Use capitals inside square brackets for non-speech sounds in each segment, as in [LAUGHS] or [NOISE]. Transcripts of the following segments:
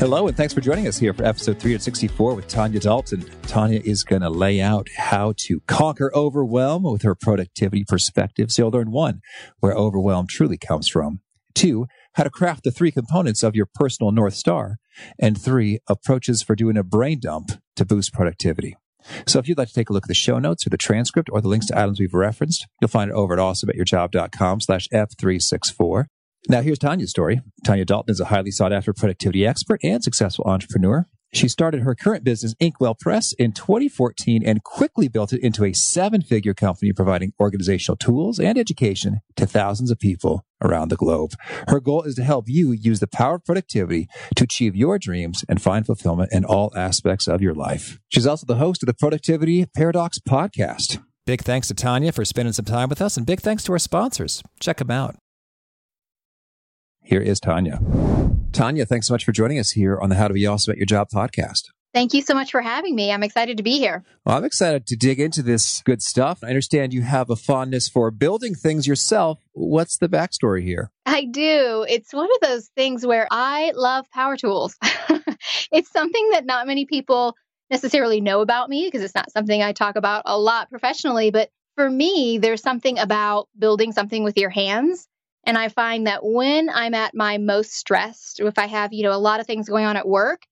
Hello, and thanks for joining us here for episode 364 with Tanya Dalton. Tanya is going to lay out how to conquer overwhelm with her productivity perspective. So you'll learn one, where overwhelm truly comes from. Two, how to craft the three components of your personal North Star. And three, approaches for doing a brain dump to boost productivity. So if you'd like to take a look at the show notes or the transcript or the links to items we've referenced, you'll find it over at awesomeatyourjob.com slash F364. Now, here's Tanya's story. Tanya Dalton is a highly sought after productivity expert and successful entrepreneur. She started her current business, Inkwell Press, in 2014 and quickly built it into a seven figure company providing organizational tools and education to thousands of people around the globe. Her goal is to help you use the power of productivity to achieve your dreams and find fulfillment in all aspects of your life. She's also the host of the Productivity Paradox podcast. Big thanks to Tanya for spending some time with us, and big thanks to our sponsors. Check them out. Here is Tanya. Tanya, thanks so much for joining us here on the How to Be Awesome at Your Job podcast. Thank you so much for having me. I'm excited to be here. Well, I'm excited to dig into this good stuff. I understand you have a fondness for building things yourself. What's the backstory here? I do. It's one of those things where I love power tools. [LAUGHS] it's something that not many people necessarily know about me because it's not something I talk about a lot professionally. But for me, there's something about building something with your hands and I find that when I'm at my most stressed, if I have, you know, a lot of things going on at work,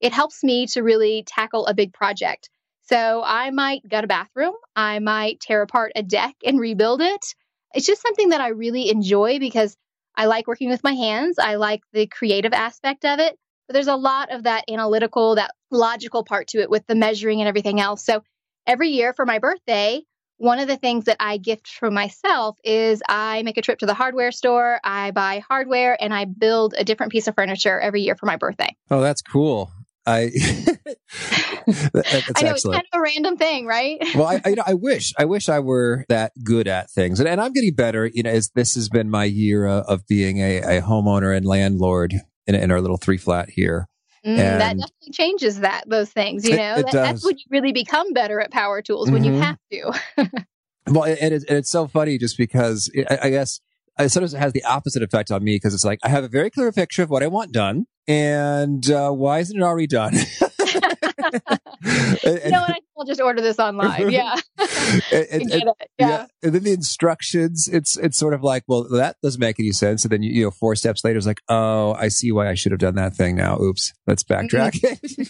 it helps me to really tackle a big project. So I might gut a bathroom, I might tear apart a deck and rebuild it. It's just something that I really enjoy because I like working with my hands. I like the creative aspect of it. But there's a lot of that analytical, that logical part to it with the measuring and everything else. So every year for my birthday, one of the things that I gift for myself is I make a trip to the hardware store, I buy hardware, and I build a different piece of furniture every year for my birthday. Oh, that's cool. I, [LAUGHS] that's I know excellent. it's kind of a random thing, right? [LAUGHS] well, I, I, you know, I wish, I wish I were that good at things, and, and I'm getting better. You know, as this has been my year uh, of being a, a homeowner and landlord in, in our little three flat here. Mm, that definitely changes that those things. You know, it, it that, that's when you really become better at power tools mm-hmm. when you mm-hmm. have to. [LAUGHS] well, and, it, and, it's so funny just because I, I guess sometimes it has the opposite effect on me because it's like I have a very clear picture of what I want done, and uh, why isn't it already done? [LAUGHS] [LAUGHS] you know what? I'll just order this online. Yeah. [LAUGHS] and, [LAUGHS] and, yeah. yeah. And then the instructions, it's it's sort of like, well, that doesn't make any sense. And then you, you know, four steps later, it's like, oh, I see why I should have done that thing now. Oops, let's backtrack. Mm-hmm.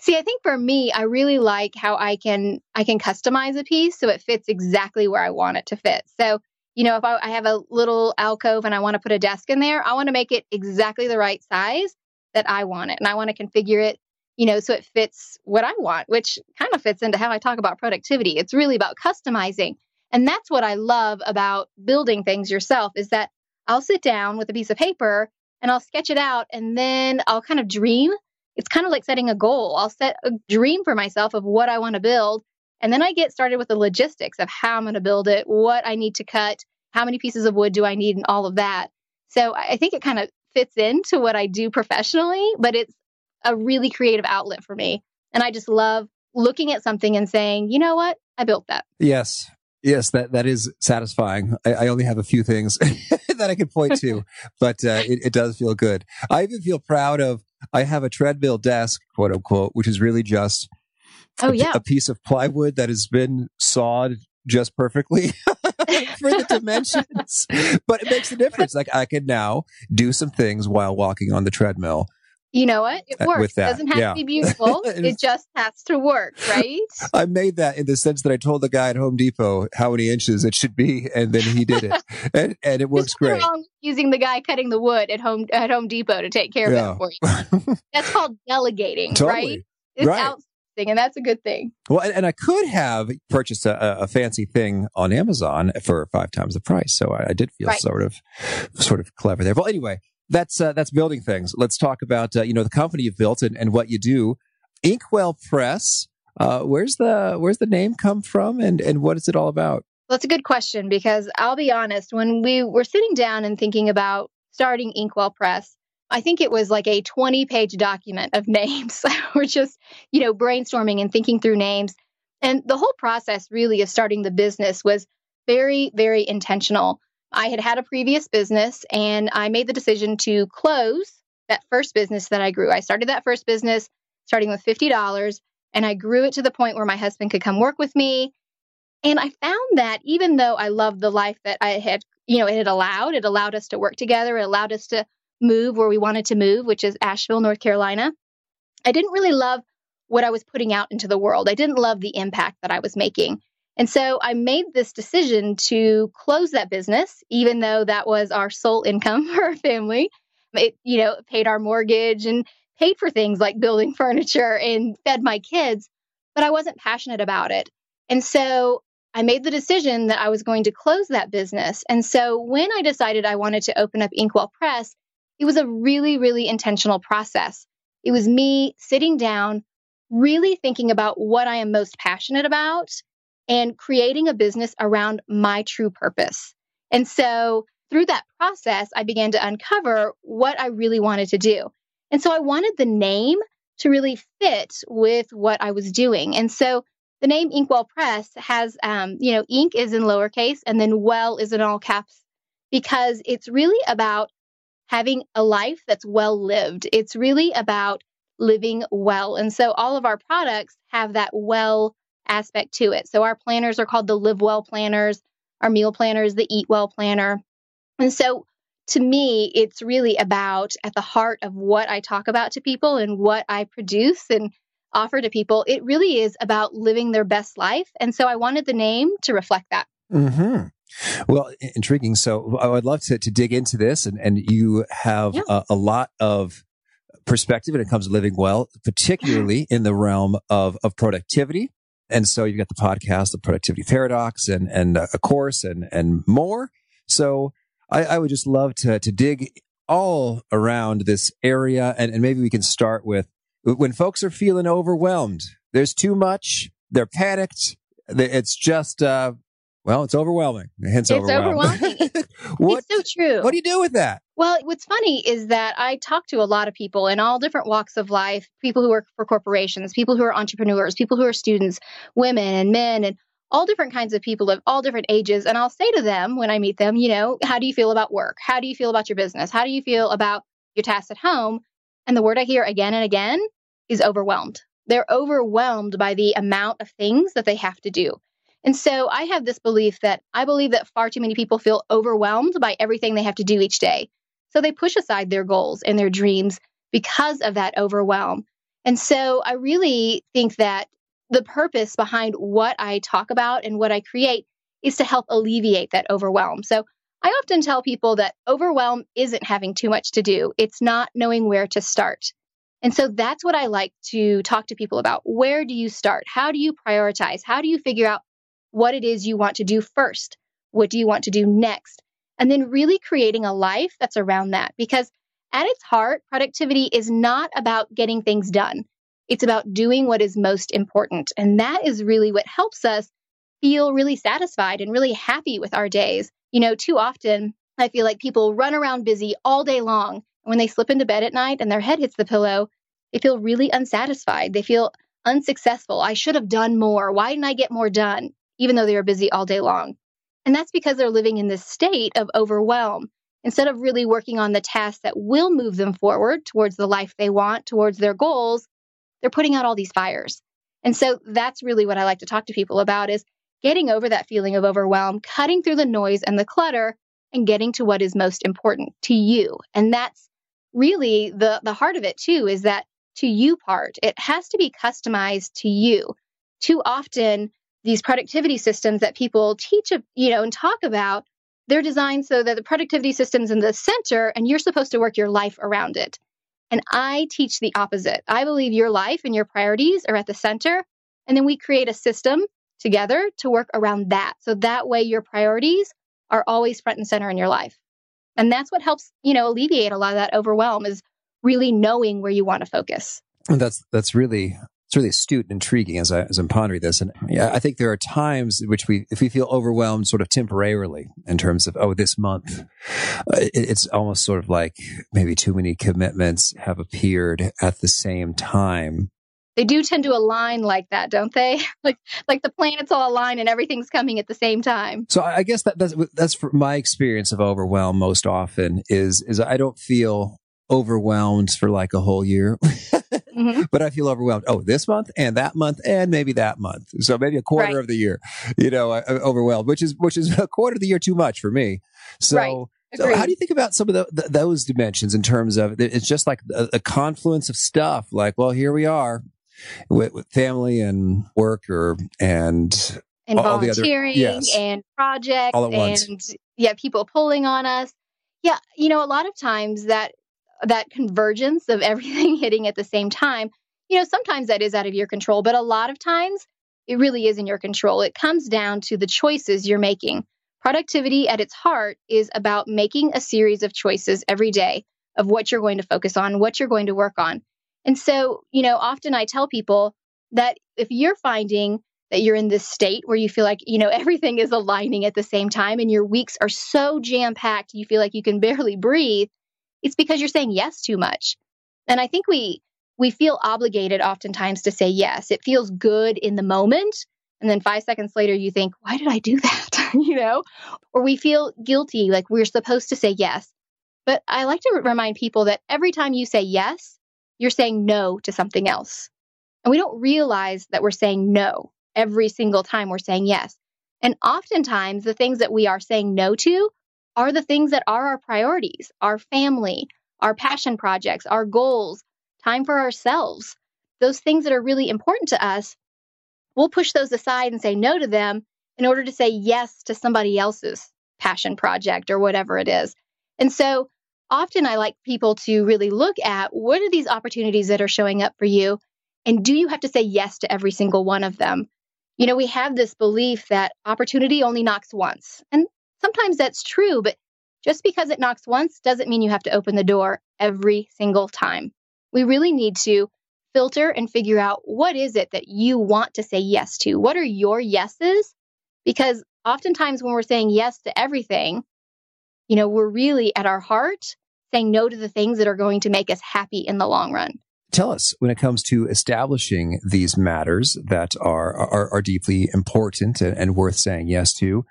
See, I think for me, I really like how I can I can customize a piece so it fits exactly where I want it to fit. So, you know, if I, I have a little alcove and I want to put a desk in there, I want to make it exactly the right size that I want it, and I want to configure it you know, so it fits what I want, which kind of fits into how I talk about productivity. It's really about customizing. And that's what I love about building things yourself is that I'll sit down with a piece of paper and I'll sketch it out and then I'll kind of dream. It's kind of like setting a goal. I'll set a dream for myself of what I want to build. And then I get started with the logistics of how I'm going to build it, what I need to cut, how many pieces of wood do I need, and all of that. So I think it kind of fits into what I do professionally, but it's a really creative outlet for me. And I just love looking at something and saying, you know what? I built that. Yes. Yes, that, that is satisfying. I, I only have a few things [LAUGHS] that I can point to, [LAUGHS] but uh, it, it does feel good. I even feel proud of, I have a treadmill desk, quote unquote, which is really just oh, a, yeah. a piece of plywood that has been sawed just perfectly [LAUGHS] for the dimensions. but it makes a difference. Like I can now do some things while walking on the treadmill you know what? It works. It doesn't have yeah. to be [LAUGHS] beautiful. it just has to work, right? [LAUGHS] I made that in the sense that I told the guy at Home Depot how many inches it should be, and then he did it, [LAUGHS] and, and it works great. Wrong using the guy cutting the wood at Home at Home Depot to take care yeah. of it for you. That's called delegating, totally. right? It's right. outsourcing, and that's a good thing. Well, and, and I could have purchased a, a, fancy thing on Amazon for five times the price, so I, I did feel right. sort of sort of clever there. Well, anyway that's uh, that's building things. Let's talk about uh, you know the company you've built and, and what you do. Inkwell Press. Uh, where's the where's the name come from and and what is it all about? that's a good question because I'll be honest, when we were sitting down and thinking about starting Inkwell Press, I think it was like a 20 page document of [LAUGHS] names. [LAUGHS] we're just, you know, brainstorming and thinking through names. And the whole process really of starting the business was very, very intentional. I had had a previous business and I made the decision to close that first business that I grew. I started that first business starting with $50 and I grew it to the point where my husband could come work with me. And I found that even though I loved the life that I had, you know, it had allowed, it allowed us to work together, it allowed us to move where we wanted to move, which is Asheville, North Carolina. I didn't really love what I was putting out into the world. I didn't love the impact that I was making. And so I made this decision to close that business, even though that was our sole [LAUGHS] income for our family. It, you know, paid our mortgage and paid for things like building [LAUGHS] furniture and fed my kids, but I wasn't passionate about it. And so I made the decision that I was going to close that business. And so when I decided I wanted to open up Inkwell Press, it was a really, really intentional process. It was me sitting down, really thinking about what I am most passionate about and creating a business around my true purpose. And so through that process, I began to uncover what I really wanted to do. And so I wanted the name to really fit with what I was doing. And so the name Inkwell Press has, um, you know, ink is in lowercase and then well is in all caps because it's really about having a life that's well lived. It's really about living well. And so all of our products have that well aspect to it. So our planners are called the Live Well planners, our meal planners, the Eat Well planner. And so to me, it's really about at the heart of what I talk about to people and what I produce and offer to people. It really is about living their best life. And so I wanted the name to reflect that. Mm-hmm. Well, intriguing. So I would love to, to dig into this, and, and you have yeah. a, a, lot of perspective when it comes to living well, [LAUGHS] particularly in the realm of, of productivity. And so you've got the podcast, the productivity paradox, and, and a course and, and more. So I, I would just love to, to dig all around this area. And, and maybe we can start with when folks are feeling overwhelmed, there's too much, they're panicked. It's just, uh, well, it's overwhelming. Hence, it's overwhelming. [LAUGHS] [LAUGHS] what, it's so true. What do you do with that? Well, what's funny is that I talk to a lot of people in all different walks of life people who work for corporations, people who are entrepreneurs, people who are students, women and men, and all different kinds of people of all different ages. And I'll say to them when I meet them, you know, how do you feel about work? How do you feel about your business? How do you feel about your tasks at home? And the word I hear again and again is overwhelmed. They're overwhelmed by the amount of things that they have to do. And so I have this belief that I believe that far too many people feel overwhelmed by everything they have to do each day. So they push aside their goals and their dreams because of that overwhelm. And so I really think that the purpose behind what I talk about and what I create is to help alleviate that overwhelm. So I often tell people that overwhelm isn't having too much to do, it's not knowing where to start. And so that's what I like to talk to people about. Where do you start? How do you prioritize? How do you figure out what it is you want to do first? What do you want to do next? And then really creating a life that's around that. Because at its heart, productivity is not about getting things done. It's about doing what is most important. And that is really what helps us feel really satisfied and really happy with our days. You know, too often I feel like people run around busy all day long when they slip into bed at night and their head hits the pillow, they feel really unsatisfied. They feel unsuccessful. I should have done more. Why didn't I get more done? Even though they were busy all day long. And that's because they're living in this state of overwhelm. Instead of really working on the tasks that will move them forward towards the life they want, towards their goals, they're putting out all these fires. And so that's really what I like to talk to people about is getting over that feeling of overwhelm, cutting through the noise and the clutter and getting to what is most important to you. And that's really the the heart of it too is that to you part it has to be customized to you too often these productivity systems that people teach you know and talk about they're designed so that the productivity system's in the center and you're supposed to work your life around it. And i teach the opposite. I believe your life and your priorities are at the center and then we create a system together to work around that. So that way your priorities are always front and center in your life. And that's what helps, you know, alleviate a lot of that overwhelm is really knowing where you want to focus. And that's that's really it's really astute and intriguing as, I, as I'm pondering this. And yeah, I think there are times in which we, if we feel overwhelmed sort of temporarily in terms of, oh, this month, uh, it, it's almost sort of like maybe too many commitments have appeared at the same time. They do tend to align like that, don't they? [LAUGHS] like, like the planets all align and everything's coming at the same time. So I guess that that's, that's for my experience of overwhelm most often is, is I don't feel overwhelmed for like a whole year. [LAUGHS] mm-hmm. But I feel overwhelmed. Oh, this month and that month and maybe that month. So maybe a quarter right. of the year, you know, I, I'm overwhelmed, which is which is [LAUGHS] a quarter of the year too much for me. So. Right. So how do you think about some of the, the, those dimensions in terms of it's just like a, a, confluence of stuff? Like, well, here we are with, with family and work, or and and all volunteering the other, yes, and projects, all at once. and yeah, people pulling on us. Yeah, you know, a lot of times that that convergence of [LAUGHS] everything hitting at the same time, you know, sometimes that is out of your control, but a lot of times it really is in your control. It comes down to the choices you're making. Productivity at its heart is about making a series of choices every day of what you're going to focus on, what you're going to work on. And so, you know, often I tell people that if you're finding that you're in this state where you feel like, you know, [LAUGHS] everything is aligning at the same time and your weeks are so jam packed, you feel like you can barely breathe, it's because you're saying yes too much. And I think we we feel obligated oftentimes to say yes. It feels good in the moment. And then five seconds later, you think, why did I do that? [LAUGHS] you know? Or we feel guilty, like we're supposed to say yes. But I like to remind people that every time you say yes, you're saying no to something else. And we don't realize that we're saying no every single time we're saying yes. And oftentimes, the things that we are saying no to are the things that are our priorities our family, our passion projects, our goals, time for ourselves. Those things that are really important to us, we'll push those aside and say no to them in order to say yes to somebody else's passion project or whatever it is. And so often I like people to really look at what are these opportunities that are showing up for you? And do you have to say yes to every single one of them? You know, we have this belief that opportunity only knocks once. And Sometimes that's true, but just because it knocks once doesn't mean you have to open the door every single time. We really need to filter and figure out what is it that you want to say yes to? What are your yeses? Because oftentimes when we're saying yes to everything, you know, we're really at our heart saying no to the things that are going to make us happy in the long run tell us when it comes to establishing these matters that are are, are deeply important and, and, worth saying yes to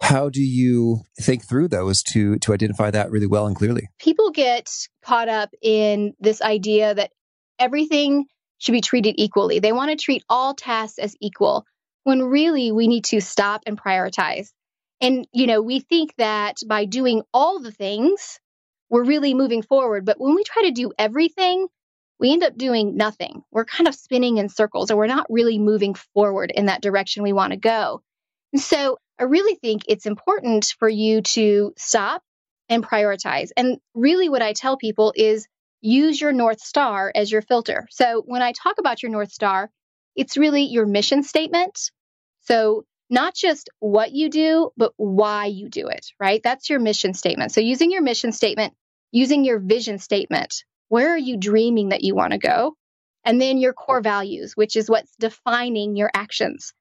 how do you think through those to to identify that really well and clearly? People get caught up in this idea that everything should be treated equally. They want to treat all tasks as equal when really we need to stop and prioritize. And you know we think that by doing all the things we're really moving forward. But when we try to do everything we end up doing nothing. We're kind of spinning in circles or we're not really moving forward in that direction we want to go. And so I really think it's important for you to stop and prioritize. And really, what I tell people is use your North Star as your filter. So when I talk about your North Star, it's really your mission statement. So not just what you do, but why you do it, right? That's your mission statement. So using your mission statement, using your vision statement, where are you dreaming that you want to go? And then your core values, which is what's defining your actions.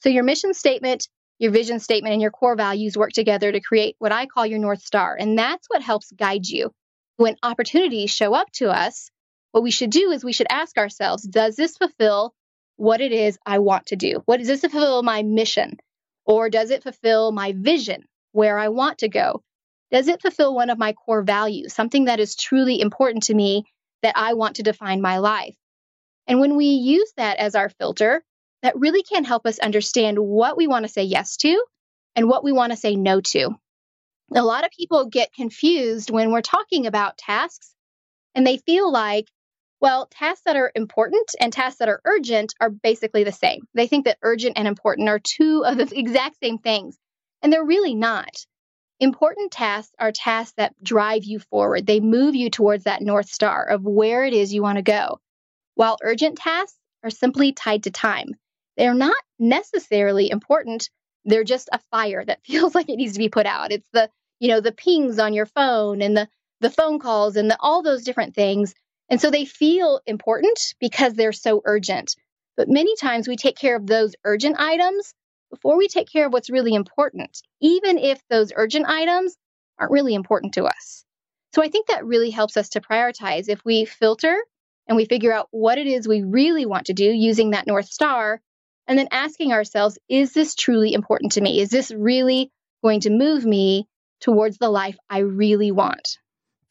So your mission statement, your vision statement, and your core values work together to create what I call your North Star. And that's what helps guide you. When opportunities show up to us, what we should do is we should ask ourselves, does this fulfill what it is I want to do? What does this fulfill my mission? Or does it fulfill my vision, where I want to go? Does it fulfill one of my core values, something that is truly important to me that I want to define my life? And when we use that as our filter, that really can help us understand what we want to say yes to and what we want to say no to. A lot of people get confused when we're talking about tasks and they feel like, well, tasks that are important and tasks that are urgent are basically the same. They think that urgent and important are two of the [LAUGHS] exact same things, and they're really not. Important tasks are tasks that drive you forward. They move you towards that North Star of where it is you want to go. While urgent tasks are simply tied to time, they're not necessarily important. They're just a fire that [LAUGHS] feels like it needs to be put out. It's the, you know, the pings on your phone and the the phone calls and the, all those different things. And so they feel important because they're so urgent. But many times we take care of those urgent items before we take care of what's really important, even if those urgent items aren't really important to us. So I think that really helps us to prioritize. If we filter and we figure out what it is we really want to do using that North Star, and then asking ourselves, is this truly important to me? Is this really going to move me towards the life I really want?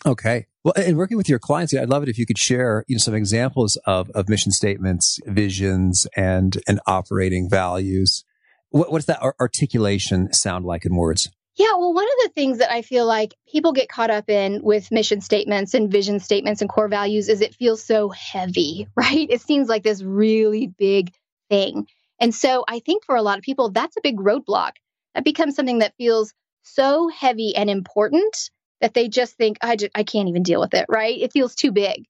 Okay. Well, and working with your clients, I'd love it if you could share you know, some examples of, of mission statements, visions, and, and operating values. What, what does that articulation sound like in words? Yeah, well, one of the things that I feel like people get caught up in with mission statements and vision statements and core values is it feels so heavy, [LAUGHS] right? It seems like this really big thing. And so I think for a lot of people, that's a big roadblock. That becomes something that feels so heavy and important that they just think, I, just, I can't even deal with it, right? It feels too big.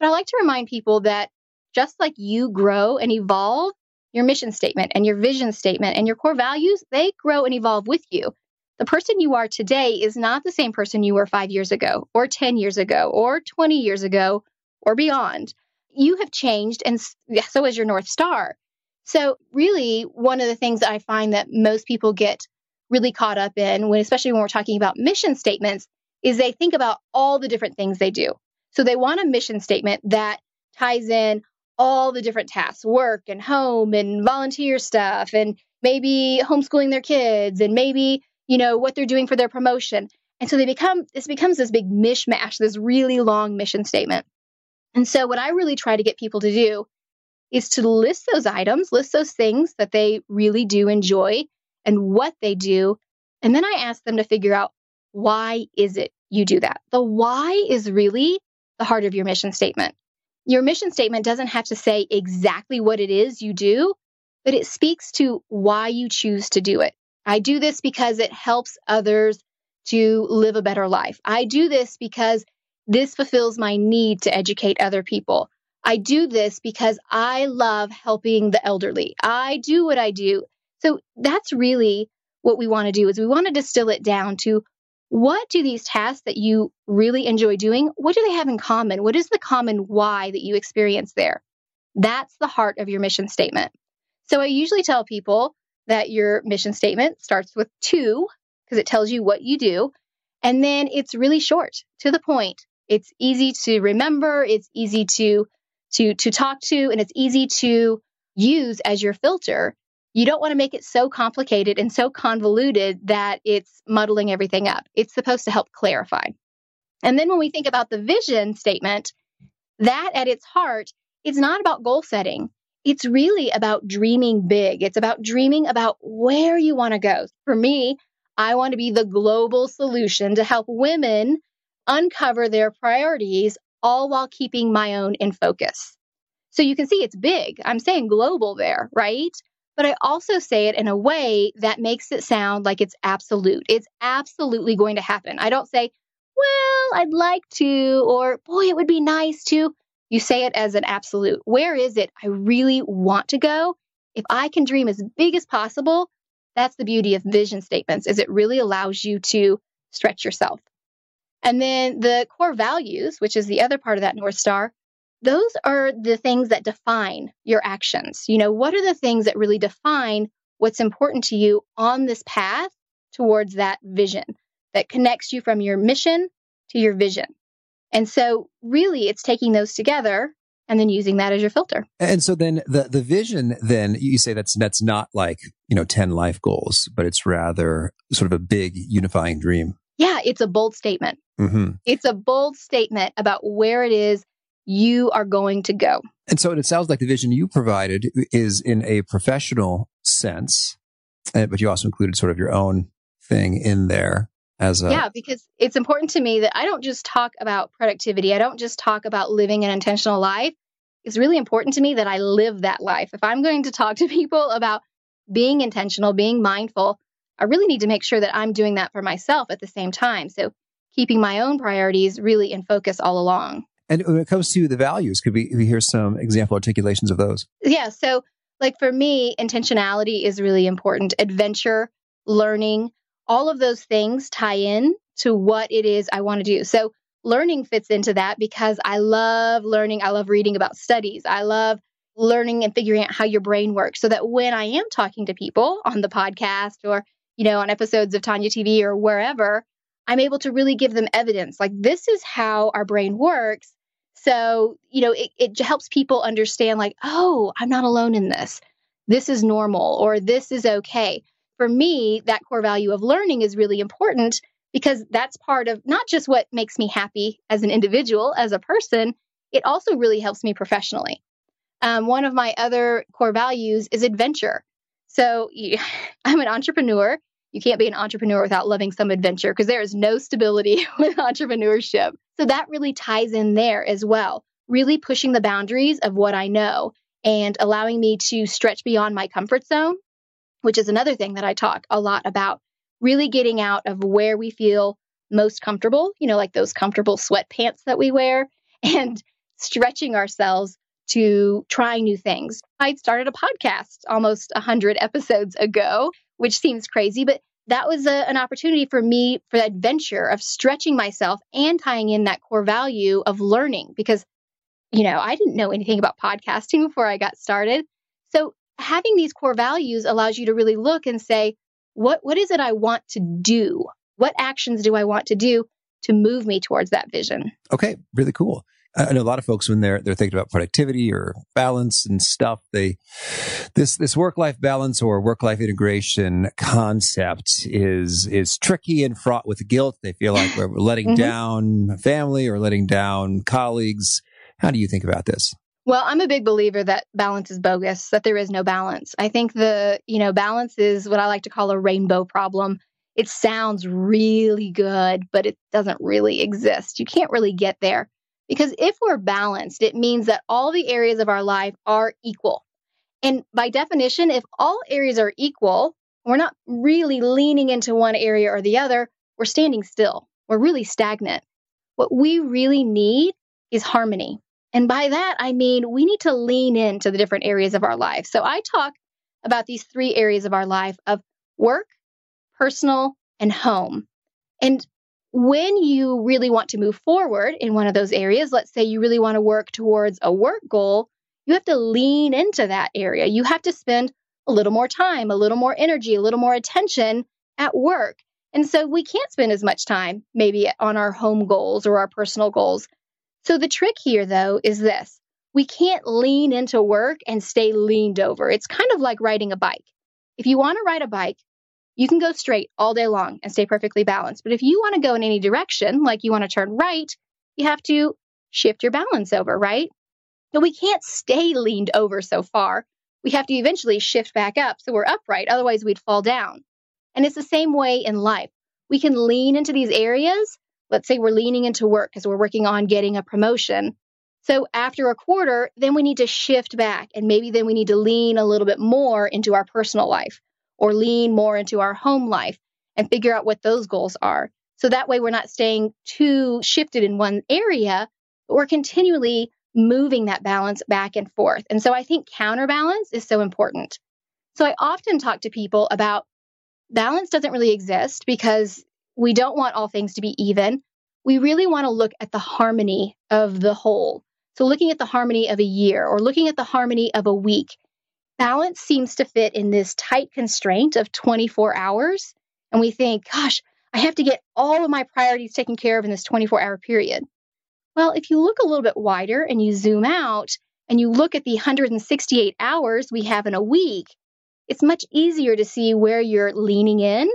But I like to remind people that just like you grow and evolve, your mission statement and your vision statement and your core values, they grow and evolve with you. The person you are today is not the same person you were five years ago, or 10 years ago, or 20 years ago, or beyond. You have changed, and so has your North Star. So, really, one of the things that I find that most people get really caught up in, when, especially when we're talking about mission statements, is they think about all the different things they do. So, they want a mission statement that ties in all the different tasks work and home and volunteer stuff, and maybe homeschooling their kids, and maybe, you know, what they're doing for their promotion. And so they become, this becomes this big mishmash, this really long mission statement. And so, what I really try to get people to do is to list those items, list those things that they really do enjoy and what they do. And then I ask them to figure out why is it you do that? The why is really the heart of your mission statement. Your mission statement doesn't have to say exactly what it is you do, but it speaks to why you choose to do it. I do this because it helps others to live a better life. I do this because this fulfills my need to educate other people. I do this because I love helping the elderly. I do what I do. So that's really what we want to do is we want to distill it down to what do these tasks that you really enjoy doing, what do they have in common? What is the common why that you experience there? That's the heart of your mission statement. So I usually tell people that your mission statement starts with to because it tells you what you do. And then it's really short to the point. It's easy to remember. It's easy to to to talk to and it's easy to use as your filter you don't want to make it so complicated and so convoluted that it's muddling everything up it's supposed to help clarify and then when we think about the vision statement that at its heart it's not about goal setting it's really about dreaming big it's about dreaming about where you want to go for me i want to be the global solution to help women uncover their priorities all while keeping my own in focus. So you can see it's big. I'm saying global there, right? But I also say it in a way that makes it sound like it's absolute. It's absolutely going to happen. I don't say, well, I'd like to, or boy, it would be nice to. You say it as an absolute. Where is it I really want to go? If I can dream as big as possible, that's the beauty of vision statements is it really allows you to stretch yourself. And then the core values, which is the other part of that North Star, those are the things that define your actions. You know, what are the things that really define what's important to you on this path towards that vision that connects you from your mission to your vision? And so, really, it's taking those together and then using that as your filter. And so then the the vision then you say that's that's not like, you know, 10 life goals, but it's rather sort of a big unifying dream. Yeah, it's a bold statement. Mm-hmm. It's a bold statement about where it is you are going to go. And so it sounds like the vision you provided is in a professional sense, eh, but you also included sort of your own thing in there as a. Yeah, because it's important to me that I don't just talk about productivity. I don't just talk about living an intentional life. It's really important to me that I live that life. If I'm going to talk to people about being intentional, being mindful, I really need to make sure that I'm doing that for myself at the same time. So keeping my own priorities really in focus all along. And when it comes to the values, could we, we hear some example articulations of those? Yeah. So, like for me, intentionality is really important. Adventure, learning, all of those things tie in to what it is I want to do. So, learning fits into that because I love learning. I love reading about studies. I love learning and figuring out how your brain works so that when I am talking to people on the podcast or, you know, on episodes of Tanya TV or wherever, I'm able to really give them evidence like this is how our brain works. So, you know, it, it helps people understand, like, oh, I'm not alone in this. This is normal or this is okay. For me, that core value of learning is really important because that's part of not just what makes me happy as an individual, as a person, it also really helps me professionally. Um, one of my other core values is adventure. So [LAUGHS] I'm an entrepreneur. You can't be an entrepreneur without loving some adventure because there is no stability [LAUGHS] with entrepreneurship. So that really ties in there as well, really pushing the boundaries of what I know and allowing me to stretch beyond my comfort zone, which is another thing that I talk a lot about. Really getting out of where we feel most comfortable, you know, like those comfortable sweatpants that we wear, [LAUGHS] and stretching ourselves to try new things. I started a podcast almost 100 episodes ago, which seems crazy, but that was a, an opportunity for me for the adventure of stretching myself and tying in that core value of learning because, you know, I didn't know anything about podcasting before I got started. So having these core values allows you to really look and say, what, what is it I want to do? What actions do I want to do to move me towards that vision? Okay, really cool. I know a lot of folks when they're they're thinking about productivity or balance and stuff, they this this work life balance or work life integration concept is is tricky and fraught with guilt. They feel like we're letting mm-hmm. down family or letting down colleagues. How do you think about this? Well, I'm a big believer that balance is bogus, that there is no balance. I think the, you know, balance is what I like to call a rainbow problem. It sounds really good, but it doesn't really exist. You can't really get there. Because if we're balanced, it means that all the areas of our life are equal. And by definition, if all areas are equal, we're not really leaning into one area or the other, we're standing still. We're really stagnant. What we really need is harmony. And by that, I mean we need to lean into the different areas of our life. So I talk about these three areas of our life of work, personal, and home. And when you really want to move forward in one of those areas, let's say you really want to work towards a work goal, you have to lean into that area. You have to spend a little more time, a little more energy, a little more attention at work. And so we can't spend as much time maybe on our home goals or our personal goals. So the trick here, though, is this we can't lean into work and stay leaned over. It's kind of like riding a bike. If you want to ride a bike, you can go straight all day long and stay perfectly balanced. But if you want to go in any direction, like you want to turn right, you have to shift your balance over, right? But we can't stay leaned over so far. We have to eventually shift back up so we're upright. Otherwise, we'd fall down. And it's the same way in life. We can lean into these areas. Let's say we're leaning into work because we're working on getting a promotion. So after a quarter, then we need to shift back and maybe then we need to lean a little bit more into our personal life or lean more into our home life and figure out what those goals are. So that way we're not staying too shifted in one area, but we're continually moving that balance back and forth. And so I think counterbalance is so important. So I often talk to people about balance doesn't really exist because we don't want all things to be even. We really want to look at the harmony of the whole. So looking at the harmony of a year or looking at the harmony of a week balance seems to fit in this tight constraint of 24 hours. And we think, gosh, I have to get all of my priorities taken care of in this 24 hour period. Well, if you look a little bit wider and you zoom out and you look at the 168 hours we have in a week, it's much easier to see where you're leaning in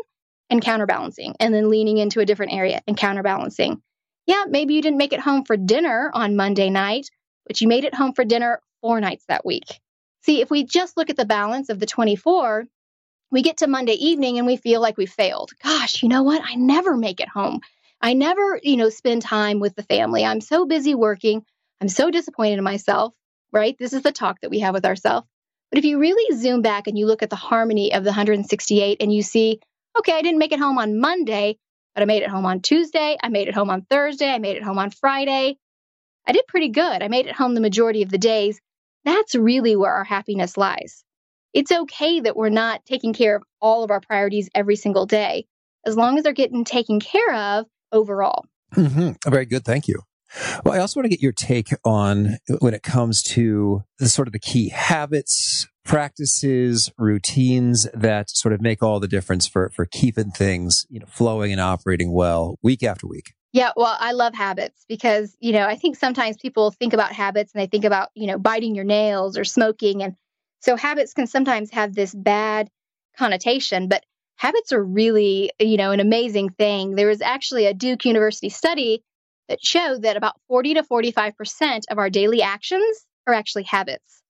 and counterbalancing, and then leaning into a different area and counterbalancing. Yeah, maybe you didn't make it home for dinner on Monday night, but you made it home for dinner four nights that week. See, if we just look at the balance of the 24, we get to Monday evening and we feel like we failed. Gosh, you know what? I never make it home. I never, you know, spend time with the family. I'm so busy working. I'm so disappointed in myself, right? This is the talk that we have with ourselves. But if you really zoom back and you look at the harmony of the 168 and you see, okay, I didn't make it home on Monday, but I made it home on Tuesday. I made it home on Thursday. I made it home on Friday. I did pretty good. I made it home the majority of the days. That's really where our happiness lies. It's okay that we're not taking care of all of our priorities every single day, as long as they're getting taken care of overall. Mm-hmm. Very good. Thank you. Well, I also want to get your take on when it comes to the sort of the key habits, practices, routines that sort of make all the difference for, for keeping things, you know, flowing and operating well week after week. Yeah, well, I love habits because, you know, I think sometimes people think about habits and they think about, you know, biting your nails or smoking. And so habits can sometimes have this bad connotation, but habits are really, you know, an amazing thing. There was actually a Duke University study that showed that about 40 to 45% of our daily actions are actually habits.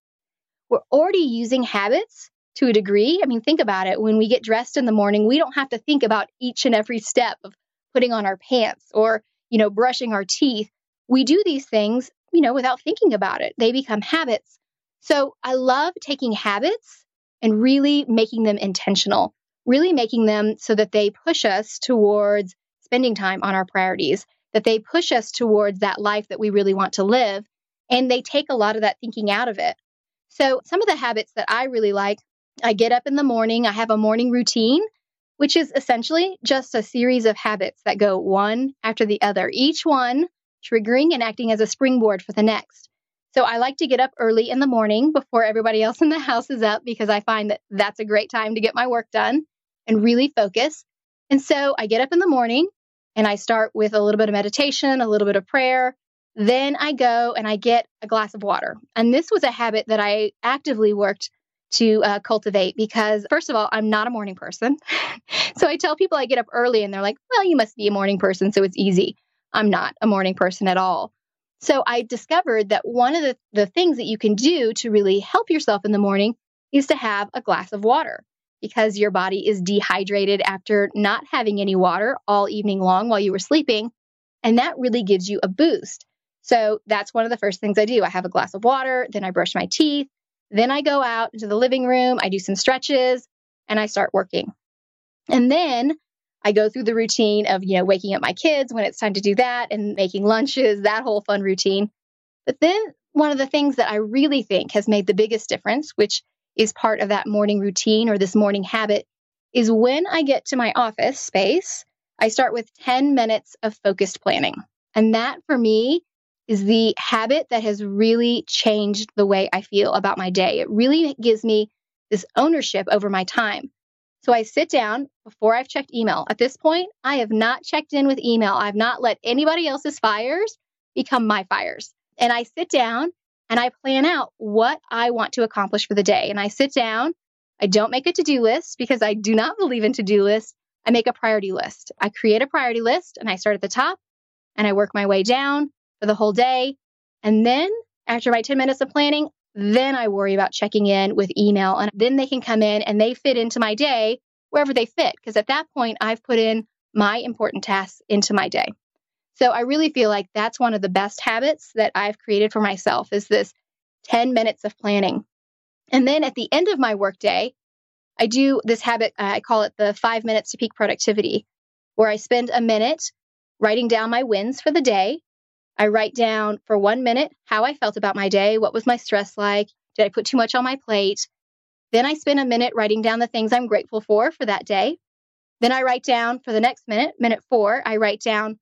We're already using habits to a degree. I mean, think about it. When we get dressed in the morning, we don't have to think about each and every step of putting on our pants or, you know, brushing our teeth. We do these things, you know, without thinking about it. They become habits. So I love taking habits and really making them intentional, really making them so that they push us towards spending time on our priorities, that they push us towards that life that we really want to live. And they take a lot of that thinking out of it. So, some of the habits that I really like I get up in the morning, I have a morning routine which is essentially just a series of habits that go one after the other, each one triggering and acting as a springboard for the next. So I like to get up early in the morning before everybody else in the house is up because I find that that's a great time to get my work done and really focus. And so I get up in the morning and I start with a little bit of meditation, a little bit of prayer. Then I go and I get a glass of water. And this was a habit that I actively worked to uh, cultivate because, first of all, I'm not a morning person. [LAUGHS] so I tell people I get up early and they're like, well, you must be a morning person, so it's easy. I'm not a morning person at all. So I discovered that one of the, the things that you can do to really help yourself in the morning is to have a glass of water because your body is dehydrated after not having any water all evening long while you were sleeping. And that really gives you a boost. So that's one of the first things I do. I have a glass of water, then I brush my teeth, then I go out into the living room, I do some stretches, and I start working. And then I go through the routine of, you know, waking up my kids when it's time to do that and making lunches, that whole fun routine. But then one of the things that I really think has made the biggest difference, which is part of that morning routine or this morning habit, is when I get to my office space, I start with 10 minutes of focused planning. And that for me is the habit that has really changed the way I feel about my day. It really gives me this ownership over my time. So I sit down before I've checked email. At this point, I have not checked in with email. I've not let anybody else's fires become my fires. And I sit down and I plan out what I want to accomplish for the day. And I sit down. I don't make a to do list because I do not believe in to do lists. I make a priority list. I create a priority list and I start at the top and I work my way down for the whole day. And then after my 10 minutes of planning, then I worry about checking in with email. And then they can come in and they fit into my day wherever they fit. Because at that point, I've put in my important tasks into my day. So I really feel like that's one of the best habits that I've created for myself is this 10 minutes of planning. And then at the end of my workday, I do this habit, uh, I call it the five minutes to peak productivity, where I spend a minute writing down my wins for the day I write down for one minute how I felt about my day. What was my stress like? Did I put too much on my plate? Then I spend a minute writing down the things I'm grateful for for that day. Then I write down for the next minute, minute four, I write down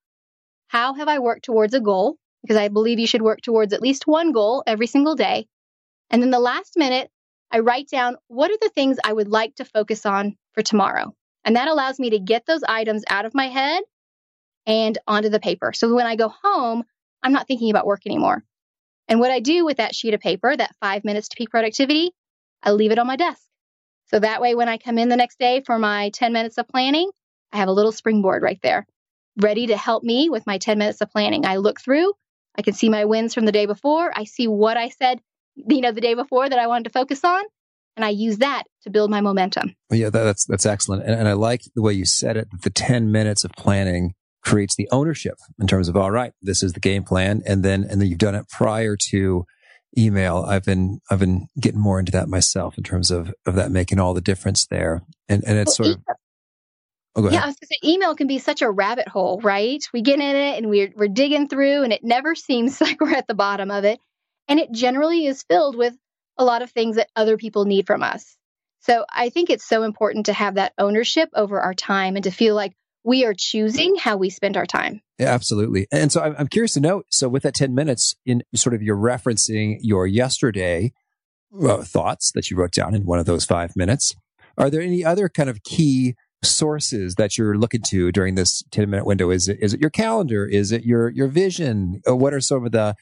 how have I worked towards a goal? Because I believe you should work towards at least one goal every single day. And then the last minute, I write down what are the things I would like to focus on for tomorrow. And that allows me to get those items out of my head and onto the paper. So when I go home, I'm not thinking about work anymore. And what I do with that sheet of paper, that five minutes to peak productivity, I leave it on my desk. So that way, when I come in the next day for my 10 minutes of planning, I have a little springboard right there ready to help me with my 10 minutes of planning. I look through, I can see my wins from the day before. I see what I said, you know, the day before that I wanted to focus on. And I use that to build my momentum. Yeah, that's that's excellent, and, and I like the way you said it. The ten minutes of planning creates the ownership in terms of all right, this is the game plan, and then and then you've done it prior to email. I've been I've been getting more into that myself in terms of of that making all the difference there, and and it's well, sort of. Oh, yeah, I was say, email can be such a rabbit hole, right? We get in it and we're we're digging through, and it never seems [LAUGHS] like we're at the bottom of it, and it generally is filled with a lot of things that other people need from us. So I think it's so important to have that ownership over our time and to feel like we are choosing how we spend our time. Yeah, absolutely. And so I'm, I'm curious to know. So with that 10 minutes in sort of you're referencing your yesterday uh, thoughts that you wrote down in one of those five minutes. Are there any other kind of key sources that you're looking to during this 10 minute window? Is it, is it your calendar? Is it your, your vision? What are some of the,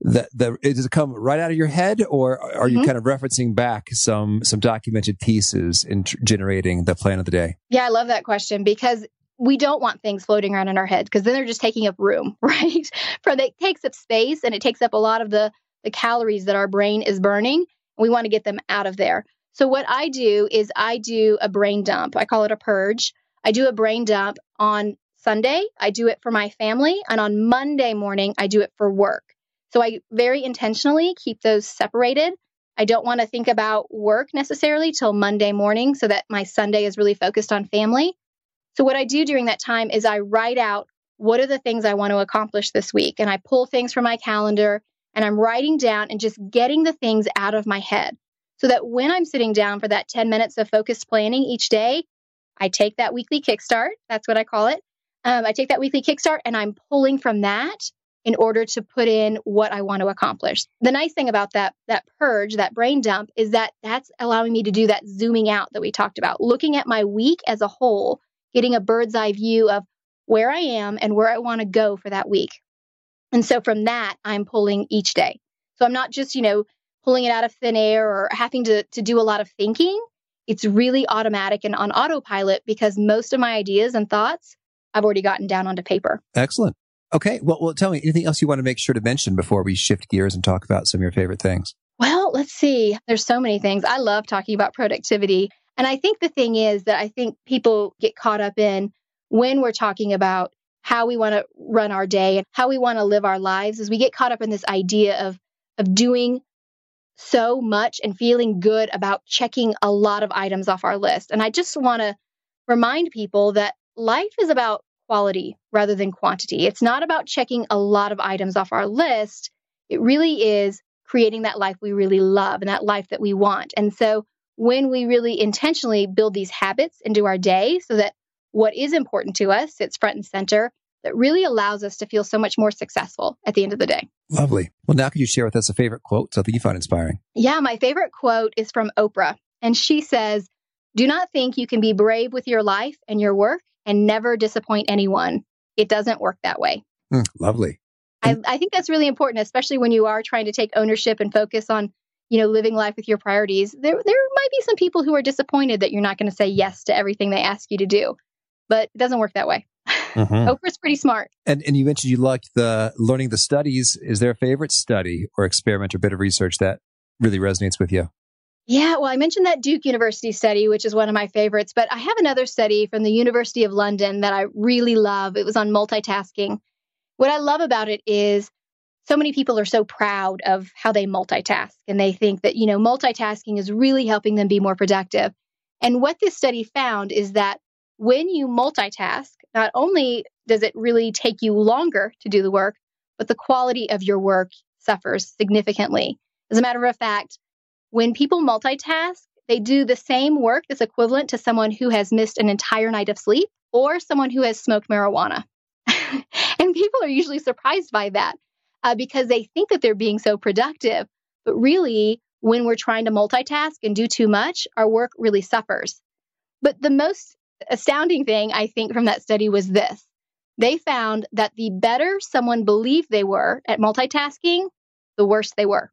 the, the, does it come right out of your head or are mm-hmm. you kind of referencing back some, some documented pieces in t- generating the plan of the day? Yeah, I love that question because we don't want things floating around in our head because then they're just taking up room, [LAUGHS] right? For it takes up space and it takes up a lot of the, the calories that our brain is burning. We want to get them out of there. So what I do is I do a brain dump. I call it a purge. I do a brain dump on Sunday. I do it for my family. And on Monday morning, I do it for work. So I very intentionally keep those separated. I don't want to think about work necessarily till Monday morning so that my Sunday is really focused on family. So what I do during that time is I write out what are the things I want to accomplish this week and I pull things from my calendar and I'm writing down and just getting the things out of my head so that when I'm sitting down for that 10 minutes of focused planning each day, I take that weekly kickstart. That's what I call it. Um, I take that weekly kickstart and I'm pulling from that in order to put in what I want to accomplish. The nice thing about that that purge, that brain dump is that that's allowing me to do that zooming out that we talked about, looking at my week as a whole, getting a bird's eye view of where I am and where I want to go for that week. And so from that, I'm pulling each day. So I'm not just, you know, pulling it out of thin air or having to, to do a lot of thinking. It's really automatic and on autopilot because most of my ideas and thoughts I've already gotten down onto paper. Excellent. Okay. Well, well, tell me anything else you want to make sure to mention before we shift gears and talk about some of your favorite things? Well, let's see. There's so many things. I love talking about productivity. And I think the thing is that I think people get caught up in when we're talking about how we want to run our day and how we want to live our lives is we get caught up in this idea of of doing so much and feeling good about checking a lot of items off our list. And I just want to remind people that life is about quality rather than quantity. It's not about checking a lot of items off our list. It really is creating that life we really love and that life that we want. And so when we really intentionally build these habits into our day so that what is important to us sits front and center, that really allows us to feel so much more successful at the end of the day. Lovely. Well, now could you share with us a favorite quote, something you find inspiring? Yeah, my favorite quote is from Oprah. And she says, Do not think you can be brave with your life and your work and never disappoint anyone. It doesn't work that way. Mm, lovely. I, I think that's really important, especially when you are trying to take ownership and focus on, you know, living life with your priorities. There, there might be some people who are disappointed that you're not going to say yes to everything they ask you to do, but it doesn't work that way. Mm-hmm. [LAUGHS] Oprah's pretty smart. And and you mentioned you liked the learning the studies. Is there a favorite study or experiment or bit of research that really resonates with you? Yeah, well, I mentioned that Duke University study, which is one of my favorites, but I have another study from the University of London that I really love. It was on multitasking. What I love about it is so many people are so proud of how they multitask and they think that, you know, multitasking is really helping them be more productive. And what this study found is that when you multitask, not only does it really take you longer to do the work, but the quality of your work suffers significantly. As a matter of fact, when people multitask, they do the same work that's equivalent to someone who has missed an entire night of sleep or someone who has smoked marijuana. [LAUGHS] and people are usually surprised by that uh, because they think that they're being so productive. But really, when we're trying to multitask and do too much, our work really suffers. But the most astounding thing, I think, from that study was this they found that the better someone believed they were at multitasking, the worse they were.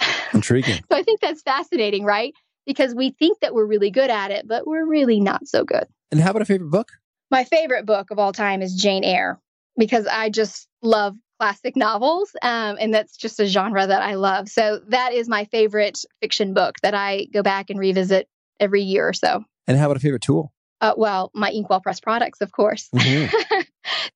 [LAUGHS] Intriguing. so I think that's fascinating, right? Because we think that we're really good at it, but we're really not so good. And how about a favorite book? My favorite book of all time is Jane Eyre because I just love classic novels, um, and that's just a genre that I love. So that is my favorite fiction book that I go back and revisit every year or so. And how about a favorite tool? Uh, well, my Inkwell Press products, of course. [LAUGHS] Mm-hmm.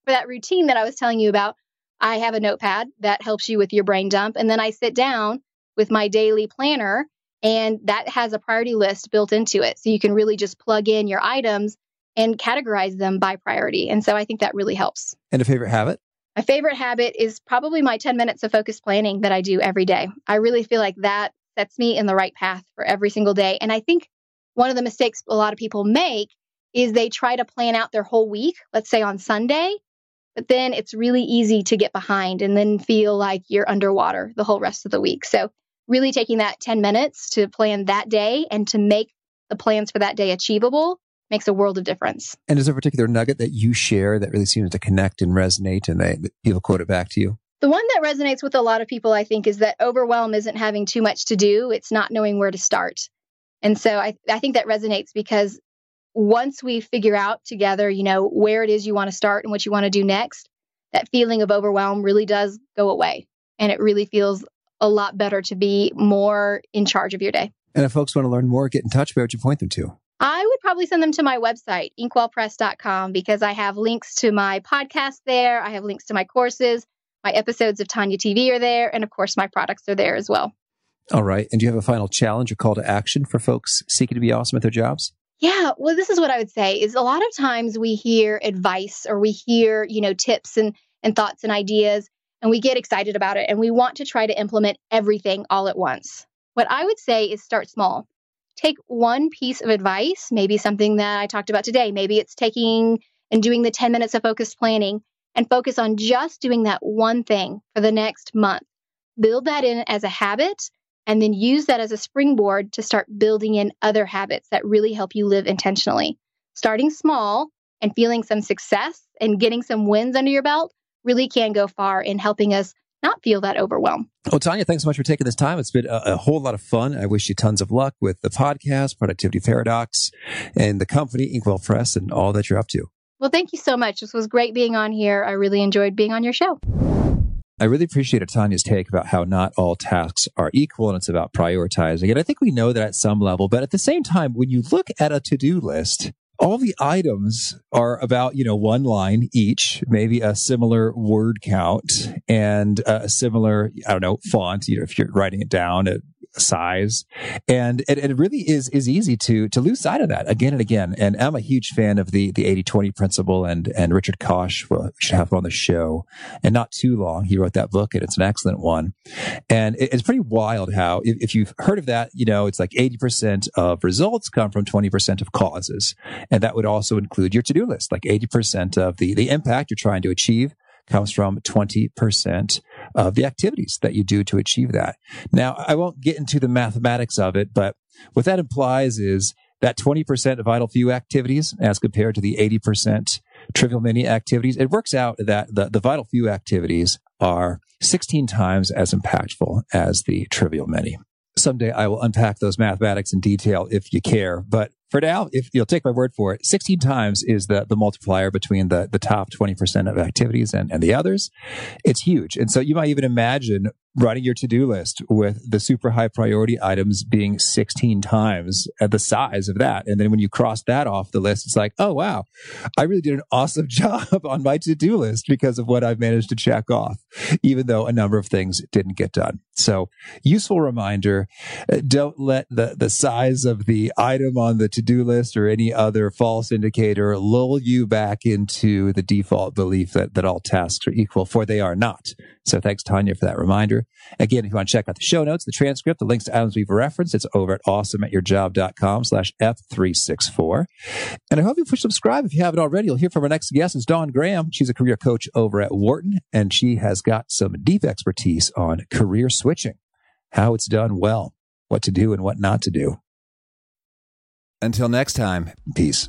For that routine that I was telling you about, I have a notepad that helps you with your brain dump. And then I sit down with my daily planner, and that has a priority list built into it. So you can really just plug in your items and categorize them by priority. And so I think that really helps. And a favorite habit? My favorite habit is probably my 10 minutes of focused planning that I do every day. I really feel like that sets me in the right path for every single day. And I think one of the mistakes a lot of people make is they try to plan out their whole week, let's say on Sunday, but then it's really easy to get behind and then feel like you're underwater the whole rest of the week. So, really taking that 10 minutes to plan that day and to make the plans for that day achievable makes a world of difference. And is there a particular nugget that you share that really seems to connect and resonate and they people quote it back to you? The one that resonates with a lot of people, I think, is that overwhelm isn't having too much to do. It's not knowing where to start. And so I, I think that resonates because once we figure out together, you know, where it is you want to start and what you want to do next, that feeling of overwhelm really does go away. And it really feels a lot better to be more in charge of your day. And if folks want to learn more, get in touch, where would you point them to? I would probably send them to my website, inkwellpress.com, because I have links to my podcast there. I have links to my courses. My episodes of Tanya TV are there. And of course, my products are there as well. All right. And do you have a final challenge or call to action for folks seeking to be awesome at their jobs? Yeah, well, this is what I would say is a lot of times we hear advice or we hear, you know, tips and, and thoughts and ideas, and we get excited about it and we want to try to implement everything all at once. What I would say is start small. Take one piece of advice, maybe something that I talked about today. Maybe it's taking and doing the 10 minutes of focused planning and focus on just doing that one thing for the next month. Build that in as a habit and then use that as a springboard to start building in other habits that really help you live intentionally. Starting small and feeling some success and getting some wins under your belt really can go far in helping us not feel that overwhelm. Well, Tanya, thanks so much for taking this time. It's been a, a, whole lot of fun. I wish you tons of luck with the podcast, Productivity Paradox, and the company, Inkwell Press, and all that you're up to. Well, thank you so much. This was great being on here. I really enjoyed being on your show. I really appreciated Tanya's take about how not all tasks are equal and it's about prioritizing. And I think we know that at some level, but at the same time, when you look at a to-do list, all the items are about, you know, one line each, maybe a similar word count and a similar, I don't know, font, you know, if you're writing it down, at size. And it, it, really is, is easy to, to lose sight of that again and again. And I'm a huge fan of the, the 80 20 principle and, and Richard Koch, well, we should have him on the show and not too long. He wrote that book and it's an excellent one. And it, it's pretty wild how if, if you've heard of that, you know, it's like 80% of results come from 20% of causes. And that would also include your to-do list, like 80% of the, the impact you're trying to achieve comes from 20% of the activities that you do to achieve that. Now, I won't get into the mathematics of it, but what that implies is that 20% of vital few activities as compared to the 80% trivial many activities, it works out that the, the vital few activities are 16 times as impactful as the trivial many. Someday I will unpack those mathematics in detail if you care, but for now, if you'll take my word for it, 16 times is the, the multiplier between the, the top 20% of activities and, and the others. It's huge. And so you might even imagine writing your to-do list with the super high priority items being 16 times at the size of that. And then when you cross that off the list, it's like, oh, wow, I really did an awesome [LAUGHS] job on my to-do list because of what I've managed to check off, even though a number of things didn't get done. So useful reminder. Uh, don't let the, the size of the item on the to-do list or any other false indicator lull you back into the default belief that, that all tasks are equal for they are not. So thanks, Tanya, for that reminder. Again, if you want to check out the show notes, the transcript, the links to items we've referenced, it's over at awesomeatyourjob.com slash F364. And I hope you subscribe if you haven't already. You'll hear from our next guest is Dawn Graham. She's a career coach over at Wharton, and she has got some deep expertise on career switching, how it's done well, what to do and what not to do. Until next time, peace.